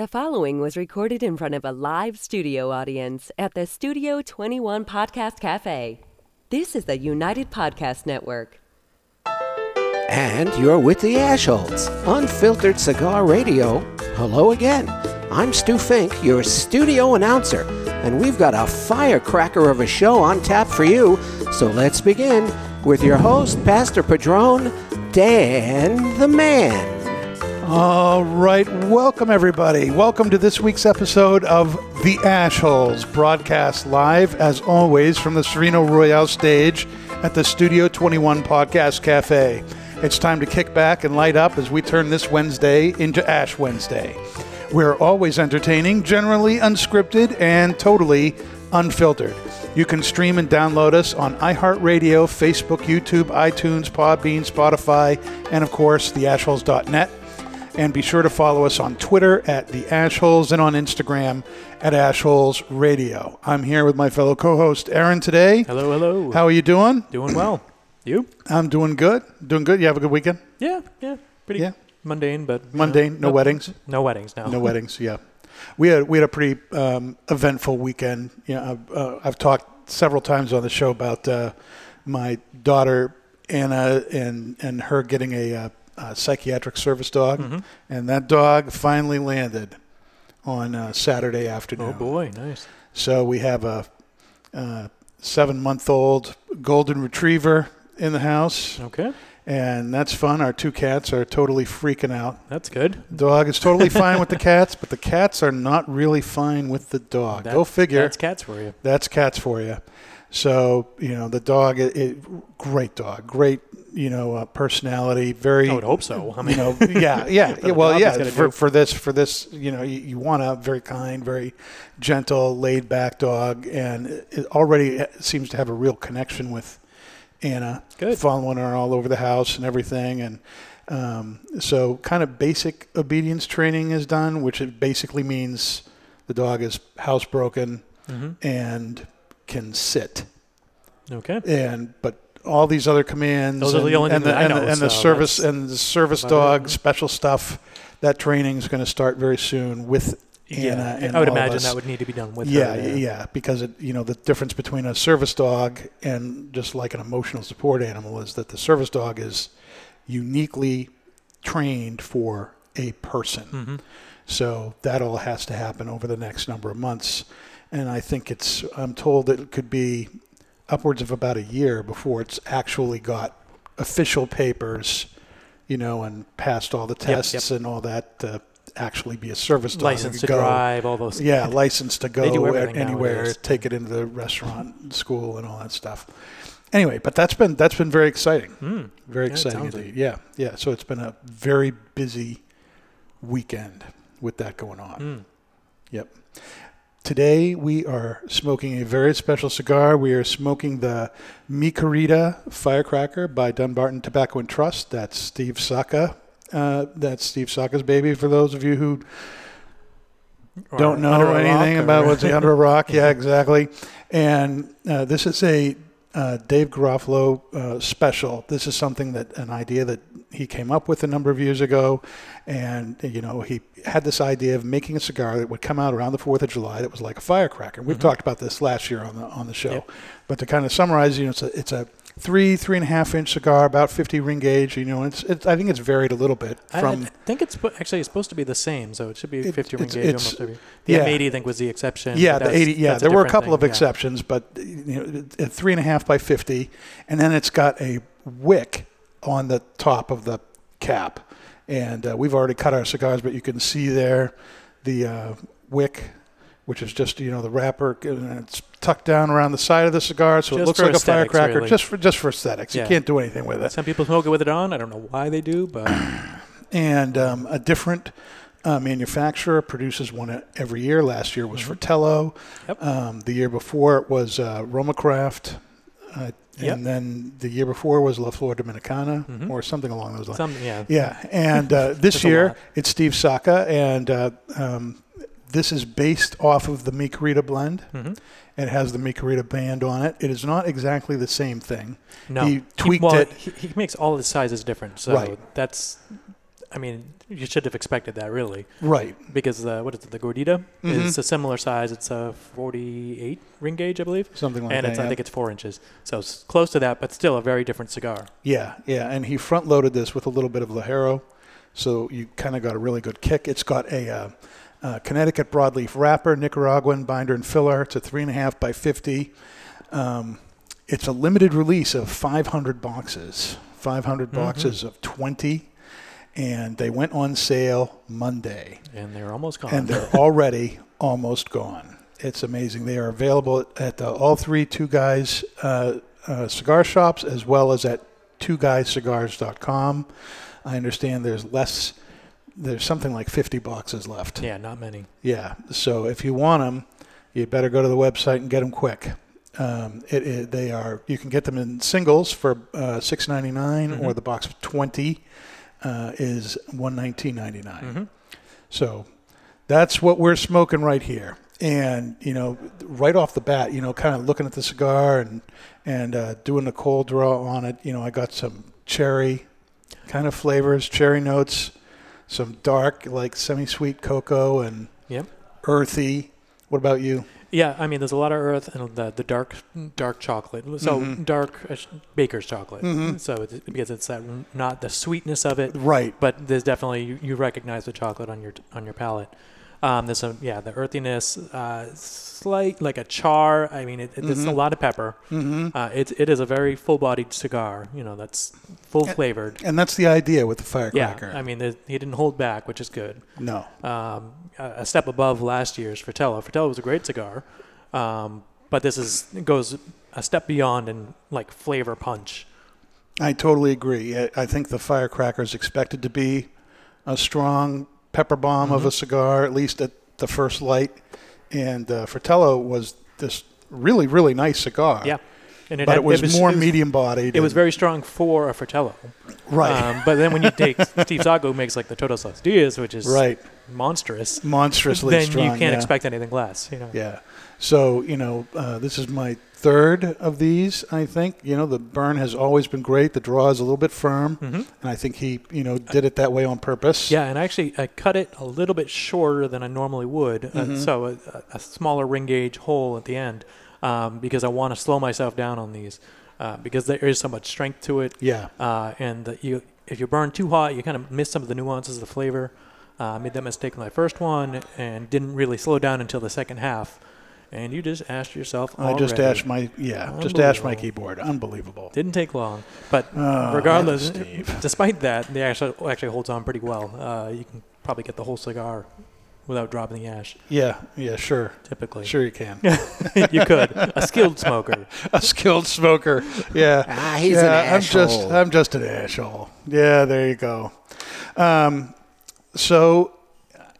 The following was recorded in front of a live studio audience at the Studio 21 Podcast Cafe. This is the United Podcast Network. And you're with the Ashholes, Unfiltered Cigar Radio. Hello again. I'm Stu Fink, your studio announcer, and we've got a firecracker of a show on tap for you. So let's begin with your host, Pastor Padron, Dan the Man. All right, welcome everybody. Welcome to this week's episode of The Ashholes, broadcast live as always from the Sereno Royale stage at the Studio 21 Podcast Cafe. It's time to kick back and light up as we turn this Wednesday into Ash Wednesday. We're always entertaining, generally unscripted, and totally unfiltered. You can stream and download us on iHeartRadio, Facebook, YouTube, iTunes, Podbean, Spotify, and of course, theashholes.net. And be sure to follow us on Twitter at the Ashholes and on Instagram at Ashholes Radio. I'm here with my fellow co-host Aaron today. Hello, hello. How are you doing? Doing well. You? I'm doing good. Doing good. You have a good weekend? Yeah, yeah. Pretty Yeah. mundane, but you know, Mundane. No weddings. No weddings. No. No weddings. Yeah, we had we had a pretty um, eventful weekend. You know, I've, uh, I've talked several times on the show about uh, my daughter Anna and and her getting a, uh, a psychiatric service dog, Mm-hmm. and that dog finally landed on uh, Saturday afternoon. Oh boy, nice. So we have a, uh seven month old golden retriever in the house, Okay, and that's fun. Our two cats are totally freaking out. that's good. Dog is totally fine with the cats, but the cats are not really fine with the dog. That- Go figure. That's cats for you. That's cats for you. So you know the dog, it, it, great dog, great you know uh, personality, very. I would hope so. I You mean, know, yeah, yeah. well, yeah. For, do. for this, for this, you know, you, you want a very kind, very gentle, laid back dog, and it already seems to have a real connection with Anna. Good. Following her all over the house and everything, and um, so kind of basic obedience training is done, which it basically means the dog is housebroken Mhm. and can sit, okay. and but all these other commands Those are and, the only and the, I and, know, and the service and the service dog special stuff. That training is going to start very soon with Anna Yeah, and I would imagine that would need to be done with Yeah, her. yeah, because it, you know the difference between a service dog and just like an emotional support animal is that the service dog is uniquely trained for a person. hmm So that all has to happen over the next number of months, and I think it's I'm told that it could be upwards of about a year before it's actually got official papers, you know, and passed all the yep. tests and all that to actually be a service dog. License to go- drive, all those. yeah, license to go They do a- everything anywhere, nowadays. take it into the restaurant, school, and all that stuff. Anyway, but that's been that's been very exciting, Mm. very Yeah, exciting indeed. Yeah, yeah. So it's been a very busy weekend with that going on. Mm. Yep. Today we are smoking a very special cigar. We are smoking the Mi Querida Firecracker by Dunbarton Tobacco and Trust. That's Steve Saka. Uh, that's Steve Saka's baby. For those of you who don't know under a rock anything about what's under a rock. Yeah, exactly. And uh, this is a uh, Dave Garofalo uh, special. This is something that an idea that he came up with a number of years ago, and you know he had this idea of making a cigar that would come out around the Fourth of July that was like a firecracker. We've talked about this last year on the on the show, Yep. but to kind of summarize, you know, it's a it's a three three and a half inch cigar, about 50 ring gauge. You know, it's, it's I think it's varied a little bit I, from I think it's actually it's supposed to be the same, so it should be It- 50 ring it's- gauge it's- almost. The yeah. M80 I think was the exception. Yeah, the 80. Yeah, there were a couple of thing, yeah. exceptions, but you know, a three and a half by 50, and then it's got a wick on the top of the cap. And uh, we've already cut our cigars, but you can see there the uh, wick, which is just you know the wrapper, and it's tucked down around the side of the cigar, so it looks like a firecracker, really. just for just for aesthetics. You can't do anything with it. Some people smoke it with it on. I don't know why they do, but and um, a different uh, manufacturer produces one every year. Last year was Fratello. Mm-hmm. Yep. Um, the year before it was uh, Romacraft. Uh, Yep. And then the year before was La Flor Dominicana Mhm. or something along those lines. some yeah. yeah. And uh, this year it's Steve Saka. And uh, um, this is based off of the Mi Querida blend. hmm It has the Mi Querida band on it. It is not exactly the same thing. No, He tweaked well, it. He, he makes all his sizes different, so Right. that's I mean, you should have expected that really, Right. because uh, what is it? The Gordita Mhm. is a similar size. It's a 48 ring gauge, I believe, Something like that. and that. it's yeah. I think it's four inches, so it's close to that, but still a very different cigar. Yeah, yeah, and he front loaded this with a little bit of Ligero, so you kind of got a really good kick. It's got a uh, uh, Connecticut broadleaf wrapper, Nicaraguan binder and filler. It's a three and a half by fifty. Um, it's a limited release of 500 boxes, 500 boxes of 20, and they went on sale Monday And they're almost gone. and they're already almost gone. It's amazing. They are available at uh, all three Two Guys uh, uh, cigar shops as well as at twoguyscigars.com. I understand there's less, there's something like 50 boxes left. yeah, not many. Yeah. So if you want them, you better go to the website and get them quick. Um, it, it, they are you can get them in singles for uh, six ninety or the box of twenty uh, is one nineteen ninety Mhm. So that's what we're smoking right here. And you know, right off the bat, you know, kind of looking at the cigar and and uh, doing the cold draw on it. You know, I got some cherry kind of flavors, cherry notes, some dark like semi-sweet cocoa and Yep. earthy. What about you? Yeah, I mean, there's a lot of earth and the, the dark dark chocolate. So Mhm. dark uh, baker's chocolate. Mhm. So it's, because it's that not the sweetness of it, Right. but there's definitely you, you recognize the chocolate on your on your palate. Um, there's a yeah the earthiness, uh, slight like a char. I mean, it, it, there's a Mhm. lot of pepper. Mm-hmm. Uh, it it is a very full bodied cigar. You know, that's full flavored. And that's the idea with the firecracker. Yeah. I mean, there's- he didn't hold back, which is good. no. Um, a a step above last year's Fratello. Fratello was a great cigar, um, but this is goes a step beyond in like flavor punch. I totally agree. I think the firecracker is expected to be a strong pepper bomb of a Mhm. cigar, at least at the first light. And uh, Fratello was this really, really nice cigar. Yeah, and but had- it was more it was, medium bodied. It was very strong for a Fratello. right. Um, but then when you take Steve Saka makes like the Todos Los Dias, which is right. monstrous, Monstrously then strong. you can't yeah. expect anything less. You know. Yeah. So, you know, uh, this is my third of these, I think. You know, the burn has always been great. The draw is a little bit firm. hmm And I think he, you know, did it that way on purpose. Yeah, and actually I cut it a little bit shorter than I normally would, uh, Mhm. so a, a smaller ring gauge hole at the end, um, because I want to slow myself down on these, uh, because there is so much strength to it, Yeah. uh, and you if you burn too hot, you kind of miss some of the nuances of the flavor. Uh, I made that mistake with my first one and didn't really slow down until the second half, and you just asked yourself. Already. I just already. ashed my, yeah, just ashed my keyboard. Unbelievable. Didn't take long, but Oh, regardless, despite that, the ash actually holds on pretty well. Uh, you can probably get the whole cigar without dropping the ash. Yeah, yeah, sure. Typically, Sure you can. you could. A skilled smoker. a skilled smoker. Yeah. Ah, he's yeah, an I'm just. I'm just an asshole. Yeah, there you go. Um, so,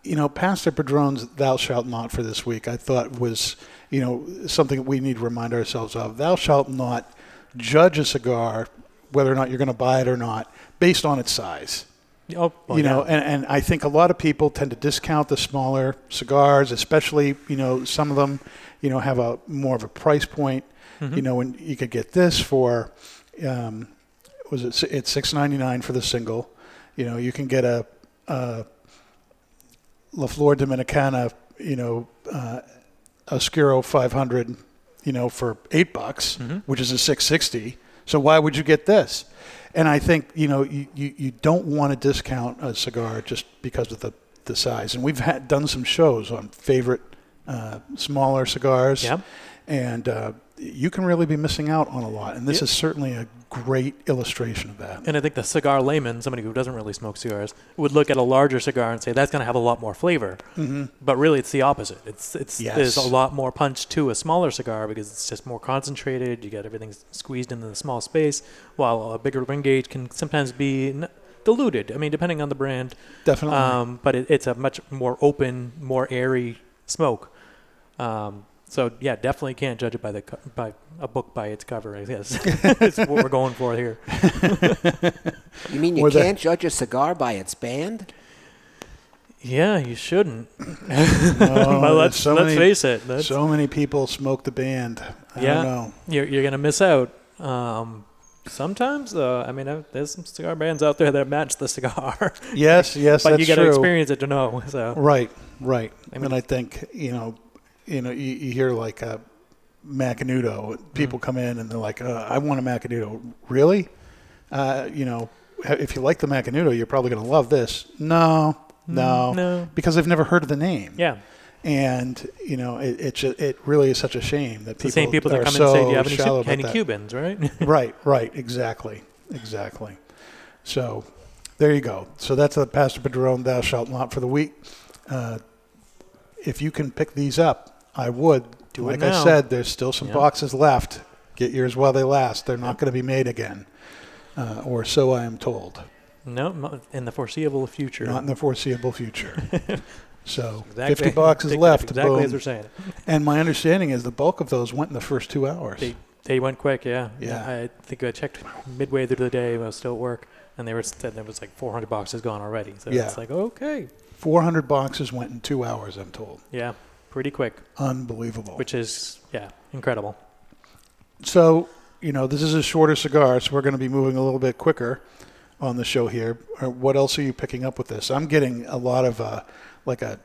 you know, Pastor Padron's "Thou shalt not" for this week, I thought was, you know, something we need to remind ourselves of. Thou shalt not judge a cigar, whether or not you're going to buy it or not, based on its size. Oh, well, you know, yeah. and, and I think a lot of people tend to discount the smaller cigars, especially, you know, some of them, you know, have a more of a price point. Mhm. You know, when you could get this for, um, was it? It's six ninety nine for the single. You know, you can get a, a La Flor Dominicana, you know, uh, Oscuro five hundred, you know, for eight bucks, Mhm. which is a six sixty. So why would you get this? And I think you know you, you, you don't want to discount a cigar just because of the, the size. And we've had done some shows on favorite uh, smaller cigars yeah. and uh, you can really be missing out on a lot. And this Yeah. is certainly a great illustration of that. And I think the cigar layman, somebody who doesn't really smoke cigars, would look at a larger cigar and say that's going to have a lot more flavor. hmm But really, it's the opposite. It's it's there's a lot more punch to a smaller cigar because it's just more concentrated. You get everything squeezed into the small space, while a bigger ring gauge can sometimes be n- diluted. I mean, depending on the brand. Definitely. Um, but it, it's a much more open, more airy smoke. Um, so yeah, definitely can't judge it by the co- by a book by its cover. I guess it's what we're going for here. You mean you Or can't judge a cigar by its band? Yeah, you shouldn't. No, but let's so let's many, face it. That's, so many people smoke the band. I Yeah. don't know. you're you're gonna miss out. Um, Sometimes, uh, I mean, uh, there's some cigar brands out there that match the cigar, Yes, yes, but that's you got to experience it to know. So Right, right. I mean- and I think you know, you know, you, you hear like a Macanudo. People Mm. come in and they're like, uh, "I want a Macanudo." Really? Uh, you know, if you like the Macanudo, you're probably going to love this. No, no, Mm, no. because they've never heard of the name. yeah, And you know, it it, really is such a shame that it's the people same people that are come so and say, "Do you have any, any. Cubans?" Right? right, right, exactly, exactly. So there you go. So that's the Pastor Padron Thou Shalt Not for the week. Uh, if you can pick these up, I would. Do it like I now. said, there's still some Yeah. boxes left. Get yours while they last. They're not going to be made again, uh, or so I am told. no, in the foreseeable future. Not in the foreseeable future. so Exactly- 50 boxes exactly left. Exactly boom. as they're saying it. And my understanding is the bulk of those went in the first two hours. They they went quick. Yeah. Yeah. I think I checked midway through the day. I was still at work, and they were said there was like 400 boxes gone already. So Yeah. it's like okay, 400 boxes went in two hours. I'm told. yeah, pretty quick, Unbelievable. which is yeah, incredible. So, you know, this is a shorter cigar, so we're going to be moving a little bit quicker on the show here. Uh, What else are you picking up with this? I'm getting a lot of uh, like a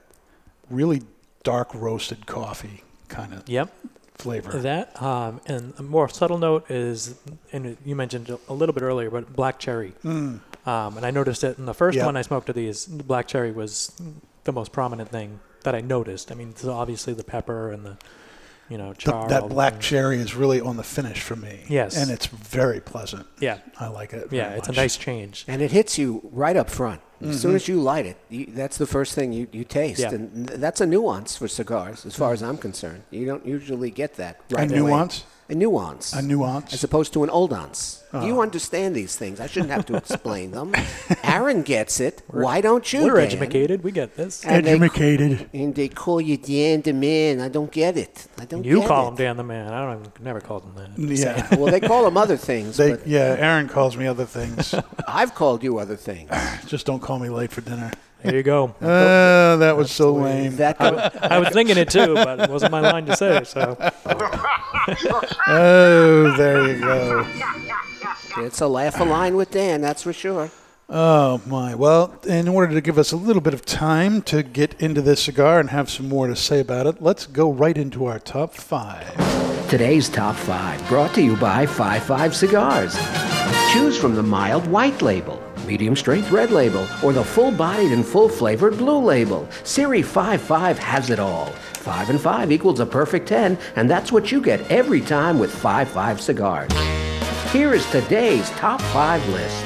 really dark roasted coffee kind of Yep. flavor. That um, and a more subtle note is, and you mentioned a little bit earlier, but black cherry. Mm. Um, and I noticed it in the first Yeah. one I smoked of these. Black cherry was the most prominent thing that I noticed. I mean, so obviously the pepper and the, you know, char. all that black things. cherry is really on the finish for me. Yes. And it's very pleasant. Yeah, I like it. yeah, very it's a nice change. And it hits you right up front. As Mm-hmm. soon as you light it, you, that's the first thing you, you taste. Yeah. And that's a nuance for cigars, as far as I'm concerned. You don't usually get that right A away. nuance? A nuance. A nuance. as opposed to an oldance. Oh. You ah. understand these things. I shouldn't have to explain them. Aaron gets it. Why don't you? We're Dan? educated. We get this. And they, Educated. and they call you Dan the man. I don't get it. I don't You get call it. him Dan the Man. I don't even, never called him that. Yeah. Well, they call him other things, They, yeah, uh, Aaron calls me other things. I've called you other things. Just don't call me late for dinner. There you go. Uh, that was so lame. That go- I was thinking it too, but it wasn't my line to say. So Oh, there you go. it's a laugh a line with Dan, that's for sure. Oh my! Well, in order to give us a little bit of time to get into this cigar and have some more to say about it, let's go right into our top five. Today's top five brought to you by 5 5 Cigars. Choose from the mild white label, medium strength red label, or the full bodied and full flavored blue label. Siri 5 5 has it all. 5 and 5 equals a perfect 10, and that's what you get every time with 5 5 Cigars. Here is today's top five list.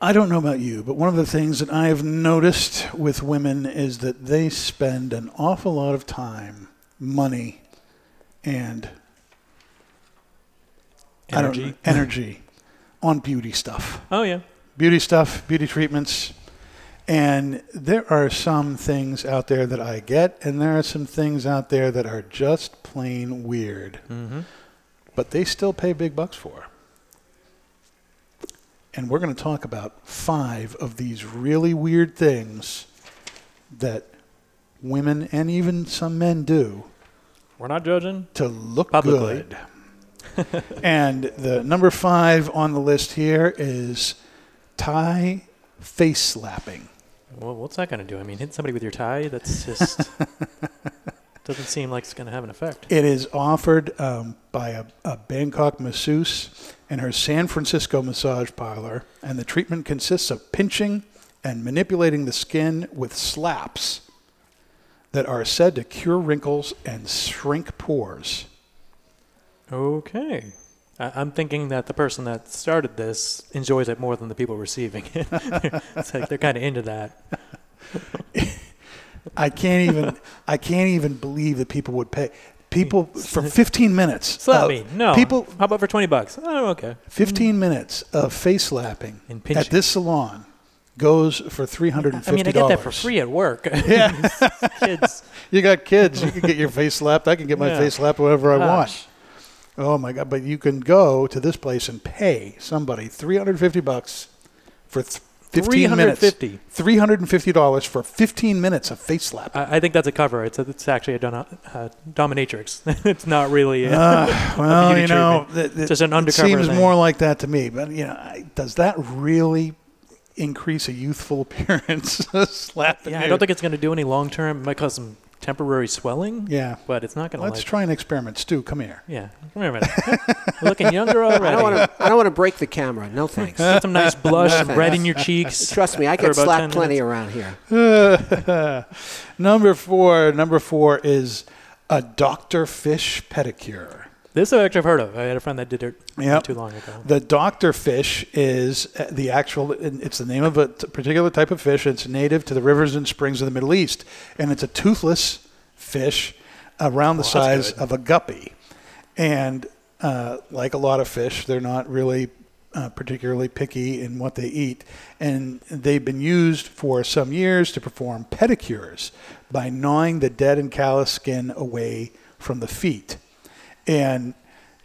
I don't know about you, but one of the things that I have noticed with women is that they spend an awful lot of time, money, and I don't energy. energy on beauty stuff. Oh yeah. beauty stuff, beauty treatments. And there are some things out there that I get, and there are some things out there that are just plain weird. Mm-hmm. But they still pay big bucks for. And we're going to talk about five of these really weird things that women and even some men do We're not judging. to look Publicly. good. and the number five on the list here is Thai face slapping. Well, what's that going to do? I mean, hit somebody with your tie? That's just doesn't seem like it's going to have an effect. It is offered um, by a, a Bangkok masseuse in her San Francisco massage parlor, and the treatment consists of pinching and manipulating the skin with slaps that are said to cure wrinkles and shrink pores. Okay. I, I'm thinking that the person that started this enjoys it more than the people receiving it. it's like they're kind of into that. I can't even I can't even believe that people would pay people for 15 minutes. Slap of- me. No. People How about for 20 bucks? Oh, okay. 15 minutes of face slapping And at this salon goes for $350. I mean, I get that for free at work. Yeah. Kids. You got kids. You can get your face slapped. I can get my Yeah. face slapped whenever I want. Oh my god! But you can go to this place and pay somebody 350 bucks for th- 15 minutes. 350. $350 for 15 minutes of face slap. I, I think that's a cover. It's a, it's actually a uh, dominatrix. it's not really. A, Uh, well, beauty you know, treatment. th- th- Just an it undercover seems thing. more like that to me. But you know, I, does that really increase a youthful appearance? Slapping yeah, I don't think it's going to do any long term. It might cause some temporary swelling. Yeah. but it's not going to. Let's like, try an experiment. Stu, come here. Yeah, come here a minute. You're looking younger already. I don't want to. I don't want to break the camera. No thanks. Get some nice blush and thanks. red in your cheeks. Trust me, I for get about slapped plenty minutes. around here. number four. Number four is a Doctor Fish pedicure. This I actually have heard of. I had a friend that did it not Yep. too long ago. The Doctor Fish is uh, the actual. It's the name of a particular type of fish. It's native to the rivers and springs of the Middle East, and it's a toothless fish around the Oh, size of a guppy. And uh, like a lot of fish, they're not really uh, particularly picky in what they eat, and they've been used for some years to perform pedicures by gnawing the dead and callous skin away from the feet. And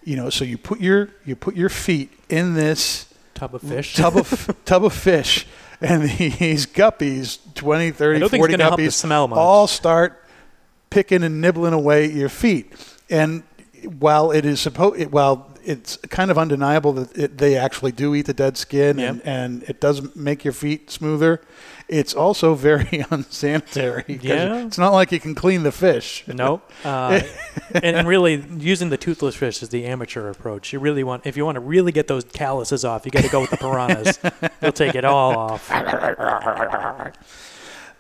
you know, so you put your you put your feet in this Tub of fish. tub of tub of fish, and these guppies, 20, 30, I don't 40 it's gonna help the guppies, all start picking and nibbling away at your feet. And while it is supposed, while it's kind of undeniable that it, they actually do eat the dead skin, and, Yep. and it does make your feet smoother. It's also very unsanitary. Yeah. it's not like you can clean the fish. No, uh, and, and really using the toothless fish is the amateur approach. You really want, if you want to really get those calluses off, you got to go with the piranhas. They'll take it all off.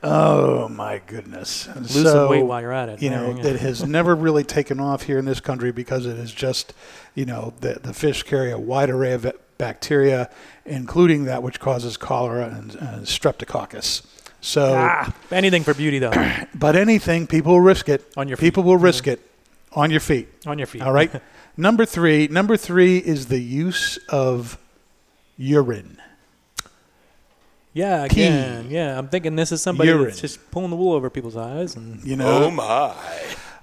Oh my goodness! Lose so, some weight while you're at it. you know, it has never really taken off here in this country because it is just, you know, the, the fish carry a wide array of bacteria, including that which causes cholera and, and streptococcus. So, Ah, anything for beauty though. but anything, people will risk it. On your feet. People will risk it on your feet. On your feet. All right. number three. Number three is the use of urine. Yeah, Pee. again. Yeah, I'm thinking this is somebody Urine. that's just pulling the wool over people's eyes and You know. Oh my.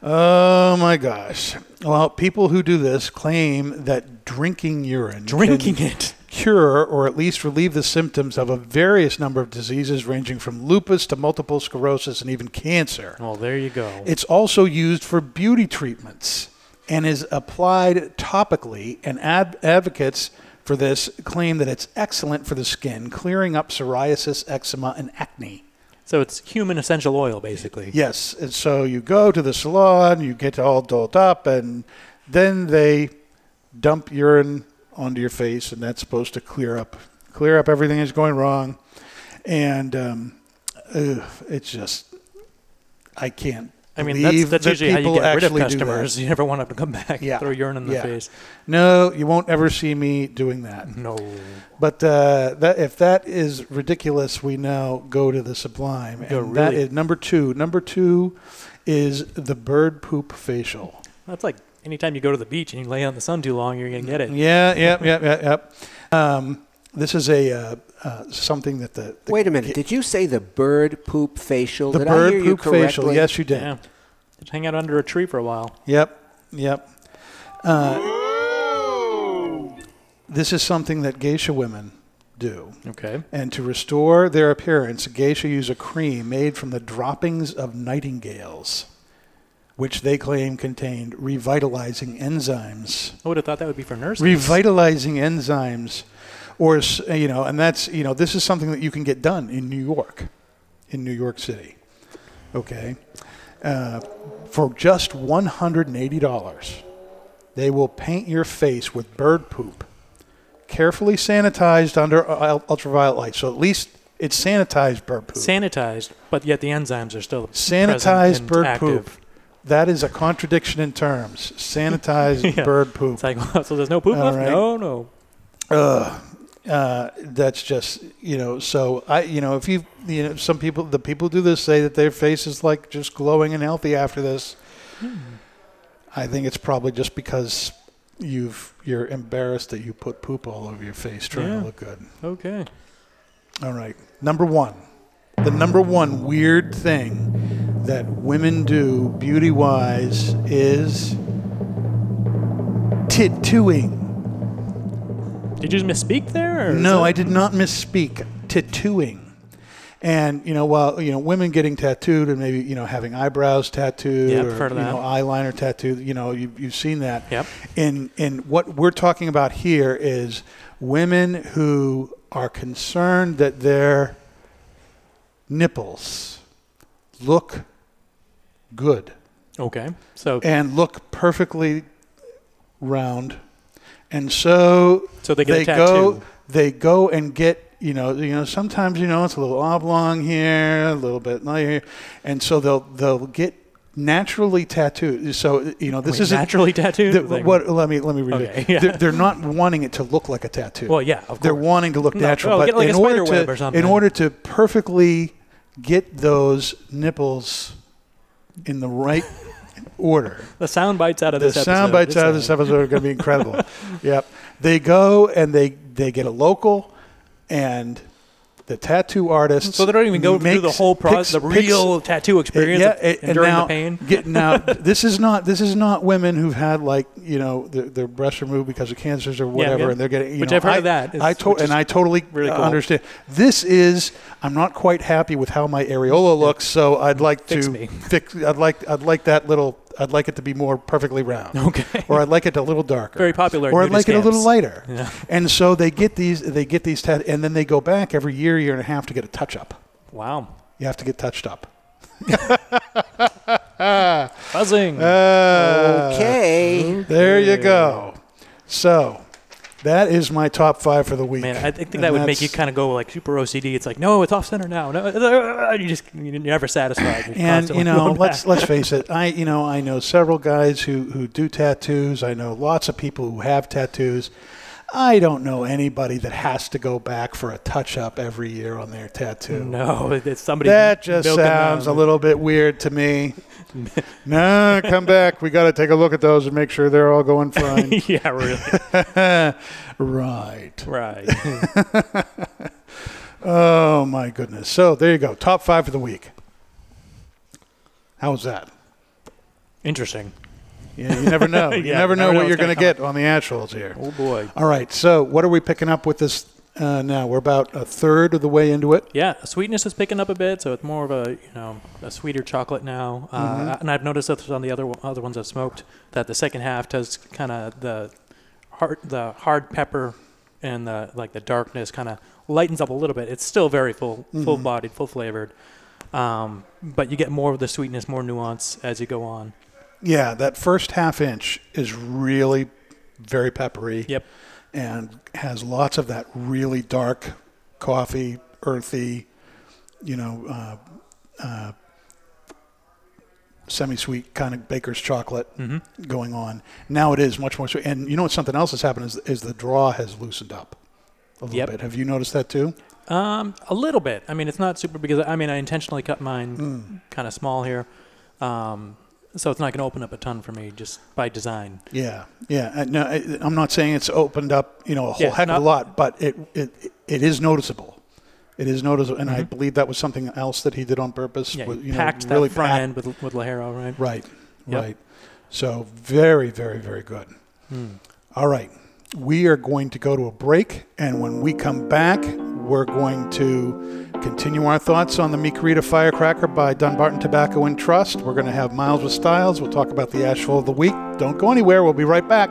Oh my gosh. Well, people who do this claim that drinking urine drinking can it. cure or at least relieve the symptoms of a various number of diseases ranging from lupus to multiple sclerosis and even cancer. Well, there you go. It's also used for beauty treatments and is applied topically and ad- advocates for this claim that it's excellent for the skin, clearing up psoriasis, eczema and acne. so it's human essential oil, basically. Yes, and so you go to the salon, you get all dolled up, and then they dump urine onto your face, and that's supposed to clear up, clear up everything that's going wrong. And um, ugh, it's just, I can't. I mean, that's, that's that usually how you get rid of that. customers. You never want them to come back Yeah. and throw urine in the Yeah. face. No, you won't ever see me doing that. No. But uh, that if that is ridiculous, we now go to the sublime, and really- is number two. Number two is the bird poop facial. That's like anytime you go to the beach and you lay out in the sun too long, you're going to get it. Yeah, yep, yep, yep, yep. Um, this is a uh, uh, something that the, the Wait a minute. Did you say the bird poop facial? the Did bird I hear you poop facial. Yes, you did. Yeah. Just hang out under a tree for a while. Yep, yep. Uh, this is something that geisha women do. Okay. And to restore their appearance, geisha use a cream made from the droppings of nightingales, which they claim contained revitalizing enzymes. I would have thought that would be for nurses. Revitalizing enzymes, or you know, and that's you know, this is something that you can get done in New York, in New York City. Okay, uh, for just one hundred and eighty dollars, they will paint your face with bird poop, carefully sanitized under ultraviolet light. So at least it's sanitized bird poop. Sanitized, but yet the enzymes are still Sanitized bird active. poop. That is a contradiction in terms. Sanitized Yeah. bird poop. It's like, so there's no poop All left? right. No, no. Ugh. Uh, that's just you know. So I, you know, if you, you know, some people, the people who do this say that their face is like just glowing and healthy after this. I think it's probably just because you've you're embarrassed that you put poop all over your face trying Yeah. to look good. Okay. All right, number one, the number one weird thing that women do beauty wise is tattooing. Did you misspeak there? or No, I did not misspeak. tattooing. And you know, while you know, women getting tattooed and maybe you know having eyebrows tattooed Yep, or you that. know eyeliner tattooed, you know, you, you've seen that. Yep. And and what we're talking about here is women who are concerned that their nipples look good Okay. So and look perfectly round, and so So they get a go they go and get you know you know sometimes you know it's a little oblong here, a little bit here, and so they'll they'll get naturally tattooed. So you know this Wait, is naturally tattooed? The, Like- what? Let me let me read Okay, it. yeah. They're, they're not wanting it to look like a tattoo. Well, yeah, of they're wanting to look No, natural, but like in order to in order to perfectly get those nipples in the right order. the sound bites out of The this episode. sound bites out of this episode are going to be incredible. yep, they go and they they get a local, and the tattoo artist. So they don't even go through the whole process, picks- the picks- real tattoo experience yeah, and enduring now, the pain. Get, now, this is not this is not women who've had like you know their, their breasts removed because of cancers or whatever, yeah. and they're getting you Which know, I've heard I, of that. I to- and I totally really cool. understand. This is I'm not quite happy with how my areola looks, so I'd mm-hmm. like Fix to me. fix. I'd like I'd like that little. I'd like it to be more perfectly round. Okay. Or I'd like it a little darker. Very popular Or I'd like nudist it a little lighter. Yeah. And so they get these. They get these tat, and then they go back every year, year and a half to get a touch up. Wow. You have to get touched up. Buzzing. Uh, Okay. There you go. So that is my top five for the week. Man, I think And that would make you kind of go like super OCD. It's like, no, it's off center now. No, uh, uh, you just you're never satisfied. You're And you know, let's let's face it. I you know I know several guys who who do tattoos. I know lots of people who have tattoos. I don't know anybody that has to go back for a touch up every year on their tattoo. No, it's somebody. That just sounds a little bit weird to me. no, come back. We got to take a look at those and make sure they're all going fine. yeah, really. right. right. Oh my goodness. So there you go. Top five for the week. How was that? Interesting. Yeah, you never know. You Yeah, never know never know what you're going to get on the actuals here. Oh boy. All right. So what are we picking up with this uh, now? We're about a third of the way into it. Yeah, sweetness is picking up a bit, so it's more of a you know a sweeter chocolate now. Uh, Mm-hmm. and I've noticed that on the other other ones I've smoked that the second half does kind of the hard the hard pepper and the like the darkness kind of lightens up a little bit. It's still very full Mm-hmm. full bodied, full flavored, um, but you get more of the sweetness, more nuance as you go on. Yeah, that first half inch is really very peppery. Yep. And has lots of that really dark coffee, earthy, you know, uh, uh, semi-sweet kind of baker's chocolate Mm-hmm. going on. Now it is much more sweet. And you know what? Something else has happened is, is the draw has loosened up a little Yep. bit. Have you noticed that too? Um, a little bit. I mean, it's not super because I mean I intentionally cut mine Mm. kind of small here, um, so it's not going to open up a ton for me just by design. Yeah, yeah. Uh, no, I, I'm not saying it's opened up, you know, a whole Yeah, heck of a lot, but it it it is noticeable. It is noticeable, and I Mhm. believe that was something else that he did on purpose. Yeah, was, you you know, packed really that front packed- end with with Ligero, right? Right, Yep. right. So very, very, very good. Hmm. All right, we are going to go to a break, and when we come back, we're going to continue our thoughts on the Mi Querida Firecracker by Dunbarton Tobacco and Trust. We're going to have Miles with Styles. We'll talk about the Ashful of the Week. Don't go anywhere. We'll be right back.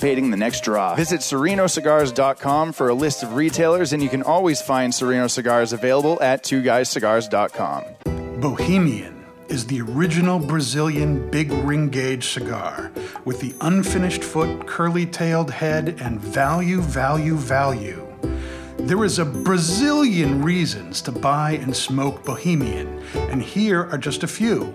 the next draw. Visit serenocigars.com for a list of retailers, and you can always find Sereno cigars available at twoguyscigars.com. Bohemian is the original Brazilian big ring gauge cigar with the unfinished foot, curly tailed head, and value, value, value. There is a Brazilian reasons to buy and smoke Bohemian, and here are just a few.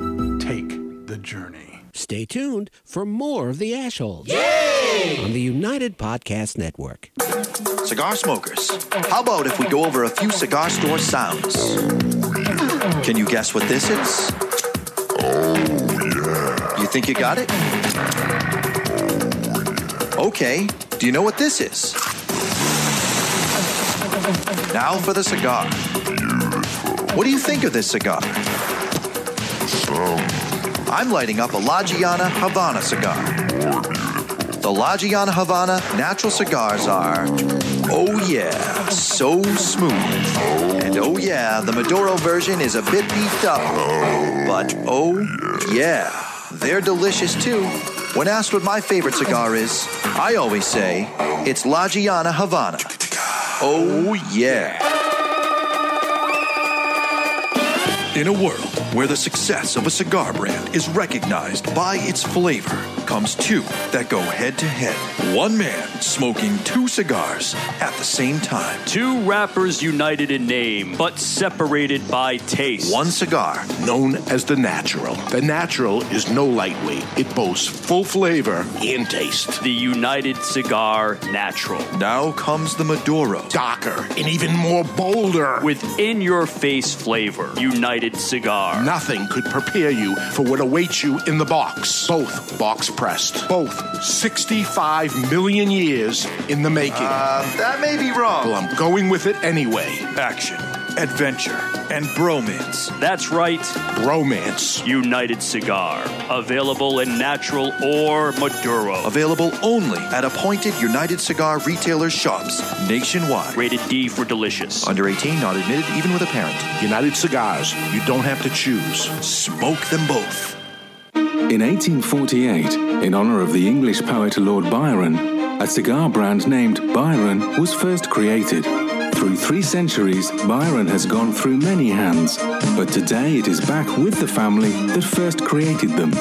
Take the journey. Stay tuned for more of the Ashholes on the United Podcast Network. Cigar smokers, how about if we go over a few cigar store sounds? Can you guess what this is? Oh, yeah. You think you got it? Okay, do you know what this is? Now for the cigar. Beautiful. What do you think of this cigar? I'm lighting up a La Gianna Havana cigar. The La Gianna Havana natural cigars are, oh yeah, so smooth. And oh yeah, the Maduro version is a bit beefed up. But oh yeah, they're delicious too. When asked what my favorite cigar is, I always say it's La Gianna Havana. Oh yeah. In a world where the success of a cigar brand is recognized by its flavor, comes two that go head to head. One man smoking two cigars at the same time. Two rappers united in name, but separated by taste. One cigar. known as the natural. The natural is no lightweight. It boasts full flavor and taste. The United Cigar Natural. Now comes the Maduro. Darker and even more bolder. With in your face flavor. United Cigar. Nothing could prepare you for what awaits you in the box. Both box pressed. Both 65 million years in the making. Uh, that may be wrong. well, I'm going with it anyway. Action, adventure, and bromance. That's right. Bromance. United Cigar. Available in natural or Maduro. Available only at appointed United Cigar retailer shops nationwide. Rated D for delicious. Under 18, not admitted, even with a parent. United Cigars. You don't have to choose. Smoke them both. In 1848, in honor of the English poet Lord Byron, a cigar brand named Byron was first created. Through three centuries, Byron has gone through many hands, but today it is back with the family that first created them.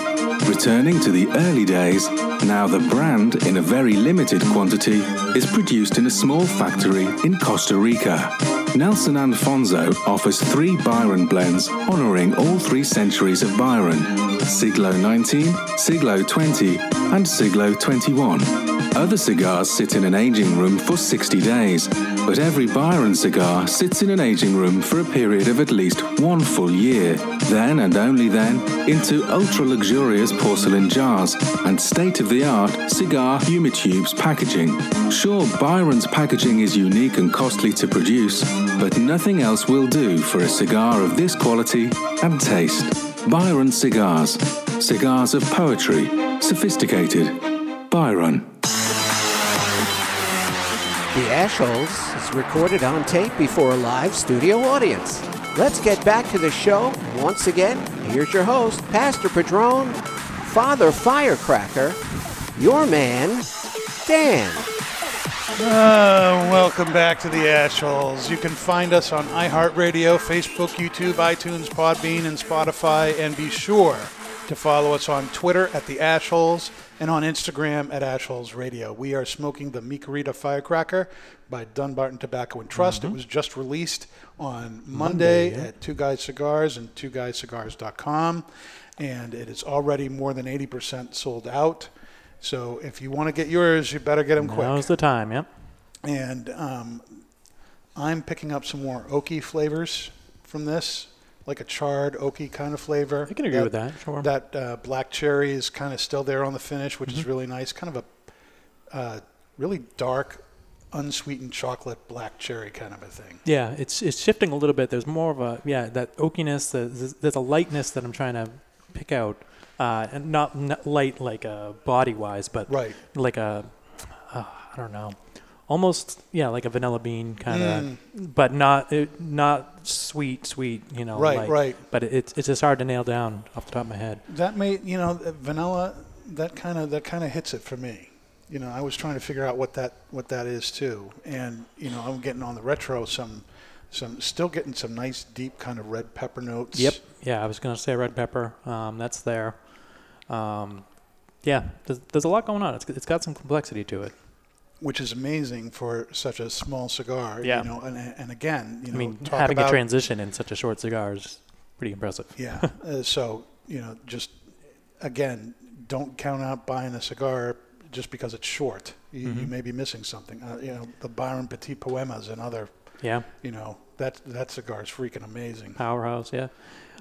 Returning to the early days, now the brand, in a very limited quantity, is produced in a small factory in Costa Rica. Nelson Alfonso offers three Byron blends honoring all three centuries of Byron Siglo 19, Siglo 20, and Siglo 21. Other cigars sit in an aging room for 60 days, but every Byron cigar sits in an aging room for a period of at least one full year. Then and only then, into ultra luxurious porcelain jars and state of the art cigar humitubes packaging. Sure, Byron's packaging is unique and costly to produce, but nothing else will do for a cigar of this quality and taste. Byron Cigars. Cigars of poetry. Sophisticated. Byron. The Ashholes is recorded on tape before a live studio audience. Let's get back to the show. Once again, here's your host, Pastor Padron, Father Firecracker, your man, Dan. Uh, welcome back to the Ashholes. You can find us on iHeartRadio, Facebook, YouTube, iTunes, Podbean, and Spotify. And be sure to follow us on Twitter at the Ashholes and on Instagram at Ashholes Radio. We are smoking the Mi Querida Firecracker by Dunbarton Tobacco and Trust. It was just released on Monday, Monday, yeah. at Two Guys Cigars and twoguyscigars.com, and it is already more than 80% sold out. So if you want to get yours, you better get them quick. Now's the time. Yep. And um, I'm picking up some more oaky flavors from this, like a charred oaky kind of flavor. I can agree with that, sure. That uh, black cherry is kind of still there on the finish, which Mm-hmm. is really nice. Kind of a uh, really dark, unsweetened chocolate black cherry kind of a thing. Yeah, it's it's shifting a little bit. There's more of a yeah that oakiness. There's, there's a lightness that I'm trying to pick out, uh, and not, not light like a body wise, but Right. like a uh, I don't know, almost yeah like a vanilla bean kind of, but not it, not sweet sweet. You know. Right, right. But it's it's just hard to nail down off the top of my head. That made you know vanilla. That kind of that kind of hits it for me. You know, I was trying to figure out what that what that is too, and you know, I'm getting on the retro some some still getting some nice deep kind of red pepper notes. Yep. Yeah, I was gonna say red pepper. Um, that's there. Um, yeah, there's, there's a lot going on. It's it's got some complexity to it. Which is amazing for such a small cigar. Yeah. You know, and and again, you know, I mean, having about, a transition in such a short cigar is pretty impressive. Yeah. uh, so you know, just again, don't count out buying a cigar just because it's short. You, you Mm-hmm. may be missing something. Uh, you know, the Byron Petit Poemas and other. Yeah. You know, that that cigar is freaking amazing. Powerhouse, yeah.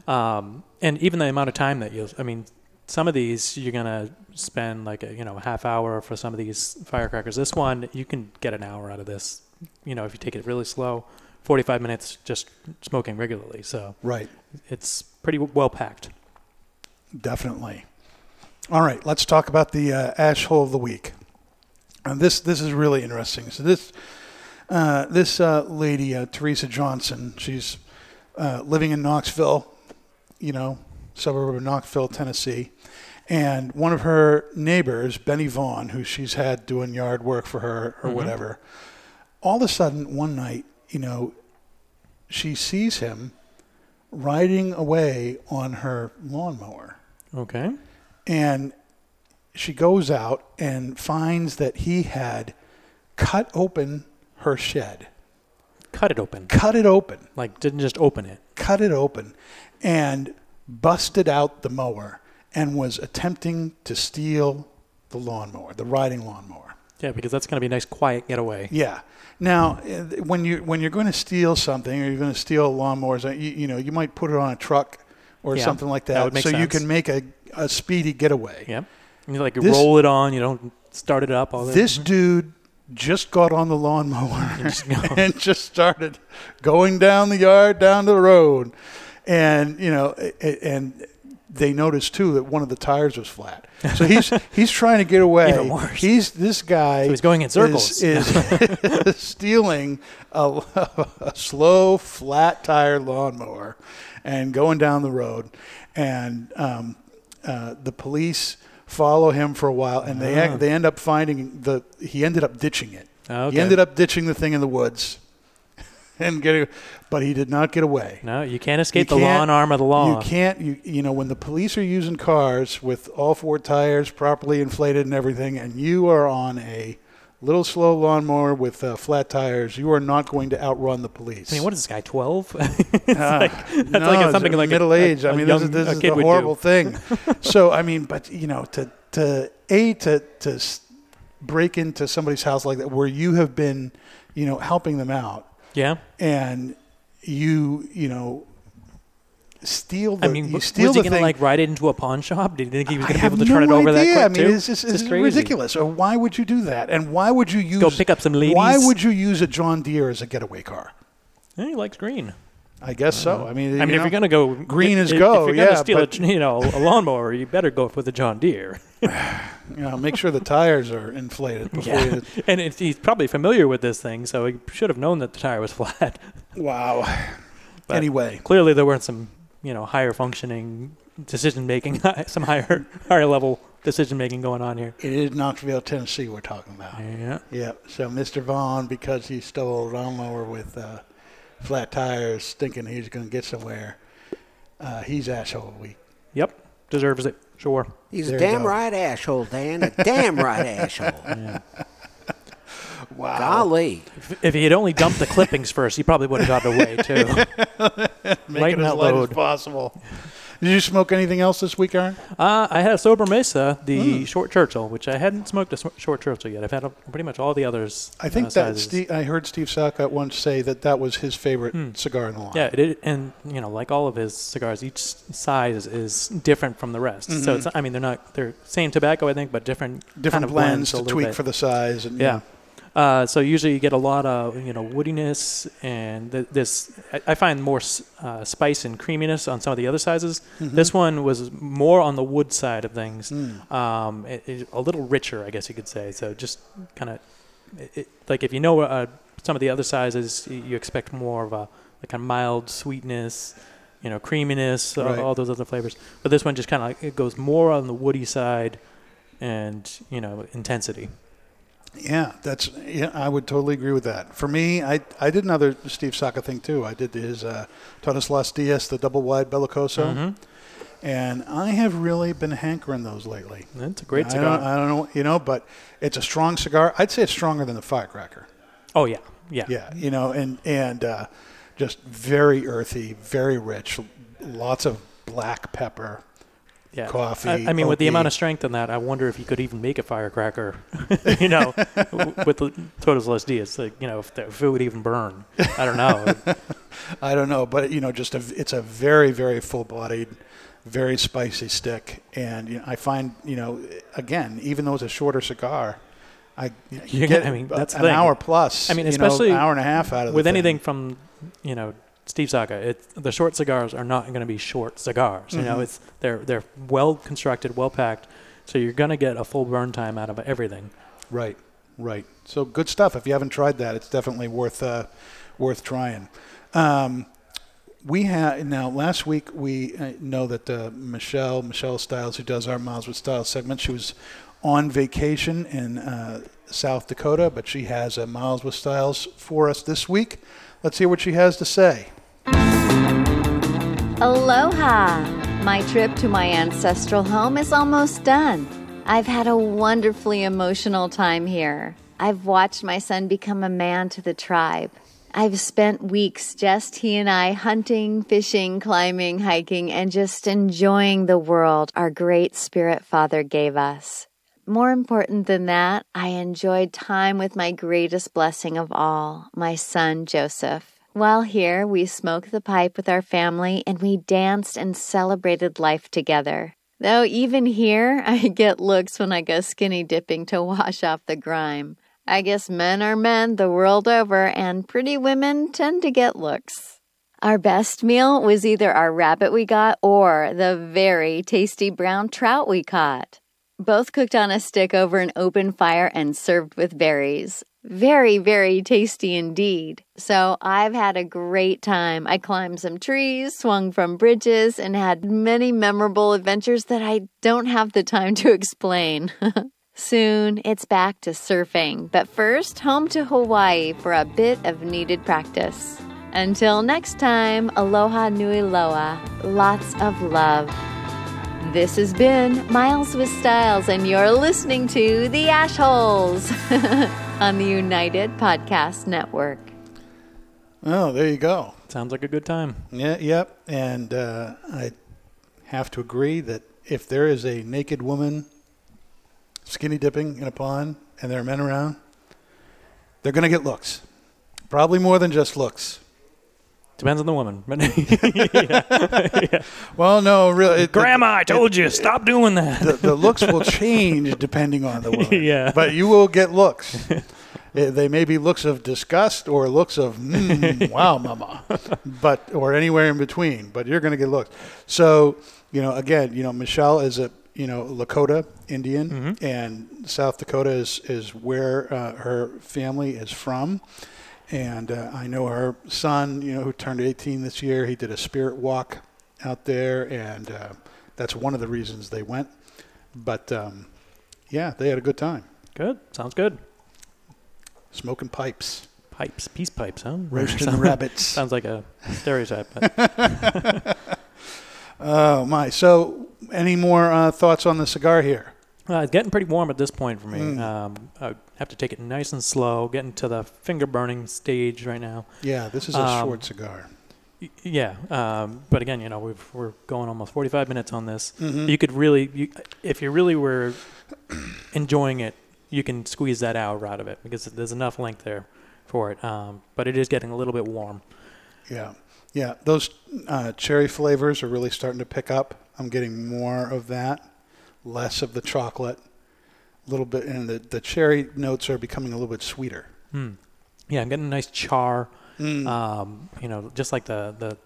Um, and even the amount of time that you'll, I mean, some of these you're gonna spend like a you know a half hour for some of these firecrackers. This one you can get an hour out of this. You know, if you take it really slow, 45 minutes just smoking regularly. So Right. it's pretty well packed. Definitely. All right, let's talk about the uh, ash hole of the week. And this this is really interesting. So this uh, this uh, lady uh, Teresa Johnson, she's uh, living in Knoxville, you know, suburb of Knoxville, Tennessee, and one of her neighbors, Benny Vaughn, who she's had doing yard work for her or mm-hmm. whatever, all of a sudden one night, you know, she sees him riding away on her lawnmower Okay. and she goes out and finds that he had cut open her shed, Cut it open. cut it open, Like didn't just open it. cut it open, and busted out the mower and was attempting to steal the lawnmower, the riding lawnmower. Yeah, because that's gonna be a nice quiet getaway. Yeah. Now, when you when you're going to steal something, or you're going to steal lawnmowers, you, you know, you might put it on a truck or Yeah, something like that that, so you can make a, a speedy getaway. Yeah. And you like This- roll it on. You don't start it up. All that. This mm-hmm. dude just got on the lawnmower and just started going down the yard, down to the road, and you know, and they noticed too that one of the tires was flat. So he's he's trying to get away. Even worse. He's this guy. So he's going in circles. Is, stealing a, a slow flat tire lawnmower and going down the road, and um, uh, the police follow him for a while, and they Ah. they end up finding the he ended up ditching it. Okay. He ended up ditching the thing in the woods, and getting, but he did not get away. No, you can't escape You the law can't- and arm of the law. You can't. You you know when the police are using cars with all four tires properly inflated and everything, and you are on a little slow lawnmower with uh, flat tires, you are not going to outrun the police. I mean, what is this guy? Twelve? Uh, that's no, like something like a- middle age. a- I a mean, young- this is, a this is kid the would do. horrible thing. so I mean, but you know, to to a to to break into somebody's house like that, where you have been, you know, helping them out, yeah. and you you know steal the I mean, you was he gonna like ride it into a pawn shop? Did you think he was gonna be able to no turn it over idea. that quick I mean, too? it's just It's it's ridiculous. Or why would you do that? And why would you use Go pick up some ladies? Why would you use a John Deere as a getaway car? Eh, he likes green. I guess so. I mean, I mean, if you're gonna go green if, if, go, If you're yeah, steal but- a, you know a lawnmower, you better go with a John Deere. you know, make sure the tires are inflated before yeah, you. and it's, he's probably familiar with this thing, so he should have known that the tire was flat. Wow. But anyway, clearly there weren't some you know higher functioning decision making, some higher higher level decision making going on here. it is Knoxville, Tennessee. We're talking about. Yeah. Yeah. So Mr. Vaughn, because he stole a lawnmower with uh, flat tires, thinking he's going to get somewhere, uh, he's asshole week. Yep. deserves it. Sure. He's There a damn right asshole, Dan. A damn right asshole. Wow. Golly. If he had only dumped the clippings first, he probably would have gotten away too. Make Lighten it as that light load. as possible. Did you smoke anything else this week, Aaron? Uh, I had a Sobremesa, the short Churchill, which I hadn't smoked a short Churchill yet. I've had a, pretty much all the others. I think uh, that. Steve, I heard Steve Saka once say that that was his favorite cigar in the line. Yeah, it, and you know, like all of his cigars, each size is different from the rest. So it's, I mean, they're not they're same tobacco, I think, but different Mm-hmm. different kind of blends blends to tweak bit. for the size. And, Yeah. Uh, so usually you get a lot of you know woodiness and th- this. I, I find more s- uh, spice and creaminess on some of the other sizes. Mm-hmm. This one was more on the wood side of things, Mm. um, it, it- a little richer, I guess you could say. So just kind of like if you know uh, some of the other sizes, you expect more of a like kind of mild sweetness, you know, creaminess, Right. all those other flavors. But this one just kind of like, it goes more on the woody side, and you know, intensity. Yeah, that's yeah. I would totally agree with that. For me, I I did another Steve Saka thing too. I did his uh, Todos Los Dias, the double wide Bellicoso, Mhm. and I have really been hankering those lately. That's a great I cigar. don't, I don't know, you know, but it's a strong cigar. I'd say it's stronger than the Firecracker. Oh yeah, yeah, Yeah, you know, and and uh, just very earthy, very rich, lots of black pepper. Yeah. coffee, I, I mean, with the amount of strength in that, I wonder if you could even make a firecracker. you know, with the Todos Los Dias, like you know, if, the, if it would even burn. I don't know. I don't know, but you know, just a, it's a very, very full-bodied, very spicy stick, and you know, I find you know, again, even though it's a shorter cigar, I you You're get gonna- I mean, that's an thing. hour plus. I mean, you know, especially hour and a half out of with anything from, you know, Steve Saka. The short cigars are not going to be short cigars. You know, Mhm. it's they're they're well constructed, well packed, so you're going to get a full burn time out of everything. Right, right. So good stuff. If you haven't tried that, it's definitely worth uh, worth trying. Um, we had now last week we uh, know that uh, Michelle Michelle Styles, who does our Miles with Styles segment, she was on vacation in uh, South Dakota, but she has a Miles with Styles for us this week. Let's hear what she has to say. Aloha! My trip to my ancestral home is almost done. I've had a wonderfully emotional time here. I've watched my son become a man to the tribe. I've spent weeks just he and I hunting, fishing, climbing, hiking, and just enjoying the world our great spirit father gave us. More important than that, I enjoyed time with my greatest blessing of all, my son Joseph. While here, we smoked the pipe with our family and we danced and celebrated life together. Though even here, I get looks when I go skinny dipping to wash off the grime. I guess men are men the world over, and pretty women tend to get looks. Our best meal was either our rabbit we got or the very tasty brown trout we caught. Both cooked on a stick over an open fire and served with berries. Very, very tasty indeed. So I've had a great time. I climbed some trees, swung from bridges, and had many memorable adventures that I don't have the time to explain. Soon it's back to surfing, but first home to Hawaii for a bit of needed practice. Until next time, aloha nui loa. Lots of love. This has been Miles with Styles, and you're listening to The Ashholes on the United Podcast Network. Oh, there you go. Sounds like a good time. Yeah, yep. And uh, I have to agree that if there is a naked woman skinny dipping in a pond and there are men around, they're going to get looks. Probably more than just looks. Depends on the woman. Well, no, really. it- Grandma, I told you, stop doing that. The, the looks will change depending on the woman. Yeah. But you will get looks. They may be looks of disgust or looks of mm, wow, mama, but or anywhere in between. But you're going to get looks. So you know, again, you know, Michelle is a you know Lakota Indian, Mm-hmm. and South Dakota is is where uh, her family is from. And uh, I know her son, you know, who turned 18 this year. He did a spirit walk out there, and uh, that's one of the reasons they went. But um, yeah, they had a good time Good. Sounds good. smoking pipes. Pipes, peace pipes, huh? Roasting rabbits. Sounds like a stereotype. But Oh my! So any more uh, thoughts on the cigar here? Uh, it's getting pretty warm at this point for me. Mm. Um, I have to take it nice and slow, getting to the finger burning stage right now. Yeah, this is a Um, short cigar. y- Yeah, um, but again, you know, we've, we're going almost 45 minutes on this. Mhm. You could really, you, if you really were enjoying it, you can squeeze that hour out of it because there's enough length there for it. Um, but it is getting a little bit warm. Yeah, yeah. Those uh, cherry flavors are really starting to pick up. I'm getting more of that, less of the chocolate, a little bit, and the, the cherry notes are becoming a little bit sweeter. Hmm. Yeah, I'm getting a nice char. Mm. Um, you know, just like the the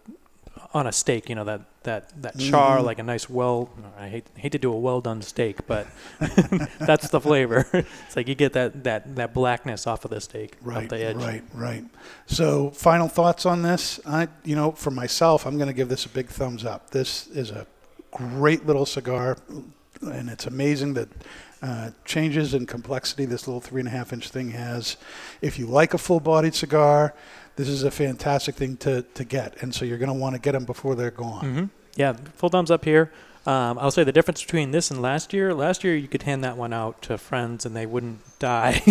on a steak, you know that that that char, Mhm. like a nice well. I hate hate to do a well done steak, but that's the flavor. it's like you get that that that blackness off of the steak, Right, the edge. right, right. So, final thoughts on this? I, you know, for myself, I'm going to give this a big thumbs up. This is a great little cigar, and it's amazing that uh, changes in complexity this little three and a half inch thing has. If you like a full-bodied cigar, this is a fantastic thing to to get, and so you're going to want to get them before they're gone. hmm Yeah, full thumbs up here. Um, I'll say the difference between this and last year. Last year, you could hand that one out to friends and they wouldn't die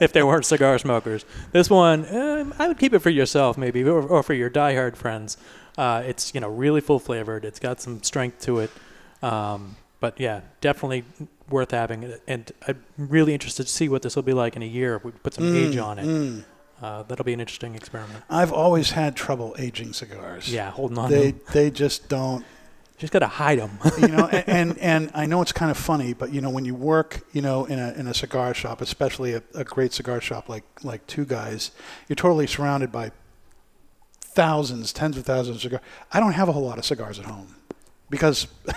if they weren't cigar smokers. This one, um, I would keep it for yourself, maybe, or, or for your diehard friends. Uh, it's you know really full flavored. It's got some strength to it. Um, but yeah, definitely worth having. And I'm really interested to see what this will be like in a year if we put some age Mm, on it. mm. Uh, that'll be an interesting experiment. I've always had trouble aging cigars. Yeah, holding on to They they just don't. Just gotta hide them. you know, and, and and I know it's kind of funny, but you know, when you work, you know, in a in a cigar shop, especially a, a great cigar shop like like Two Guys, you're totally surrounded by thousands, tens of thousands of cigars. I don't have a whole lot of cigars at home because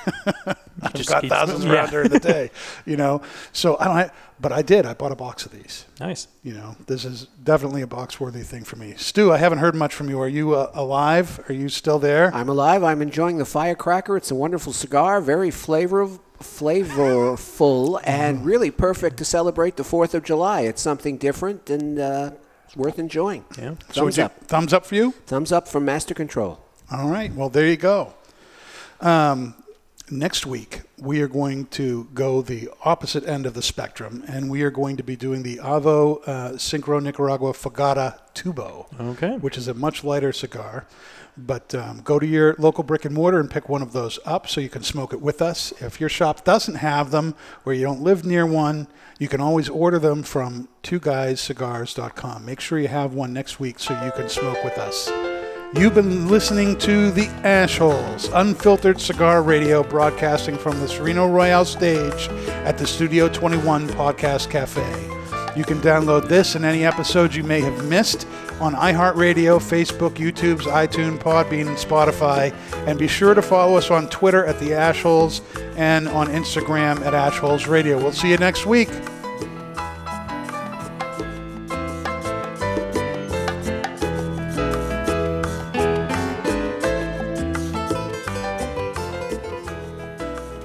I've just got keep- thousands yeah. around during the day, you know. So I don't. Have, but I did. I bought a box of these. Nice. You know, this is definitely a box-worthy thing for me. Stu, I haven't heard much from you. Are you uh, alive? Are you still there? I'm alive. I'm enjoying the firecracker. It's a wonderful cigar, very flavor flavorful, and really perfect to celebrate the Fourth of July. It's something different and uh, it's worth enjoying. Yeah. So Thumbs would you- up. Thumbs up for you. Thumbs up from Master Control. All right. Well, there you go. Um, next week, we are going to go the opposite end of the spectrum, and we are going to be doing the Avo uh, Syncro Nicaragua Fogata Tubo, Okay. which is a much lighter cigar. But um, go to your local brick and mortar and pick one of those up so you can smoke it with us. If your shop doesn't have them or you don't live near one, you can always order them from twoguyscigars.com. Make sure you have one next week so you can smoke with us. You've been listening to The Ashholes, unfiltered cigar radio broadcasting from the Sereno Royale stage at the Studio 21 Podcast Cafe. You can download this and any episodes you may have missed on iHeartRadio, Facebook, YouTube's iTunes, Podbean, and Spotify. And be sure to follow us on Twitter at The Ashholes and on Instagram at Ashholes Radio. We'll see you next week.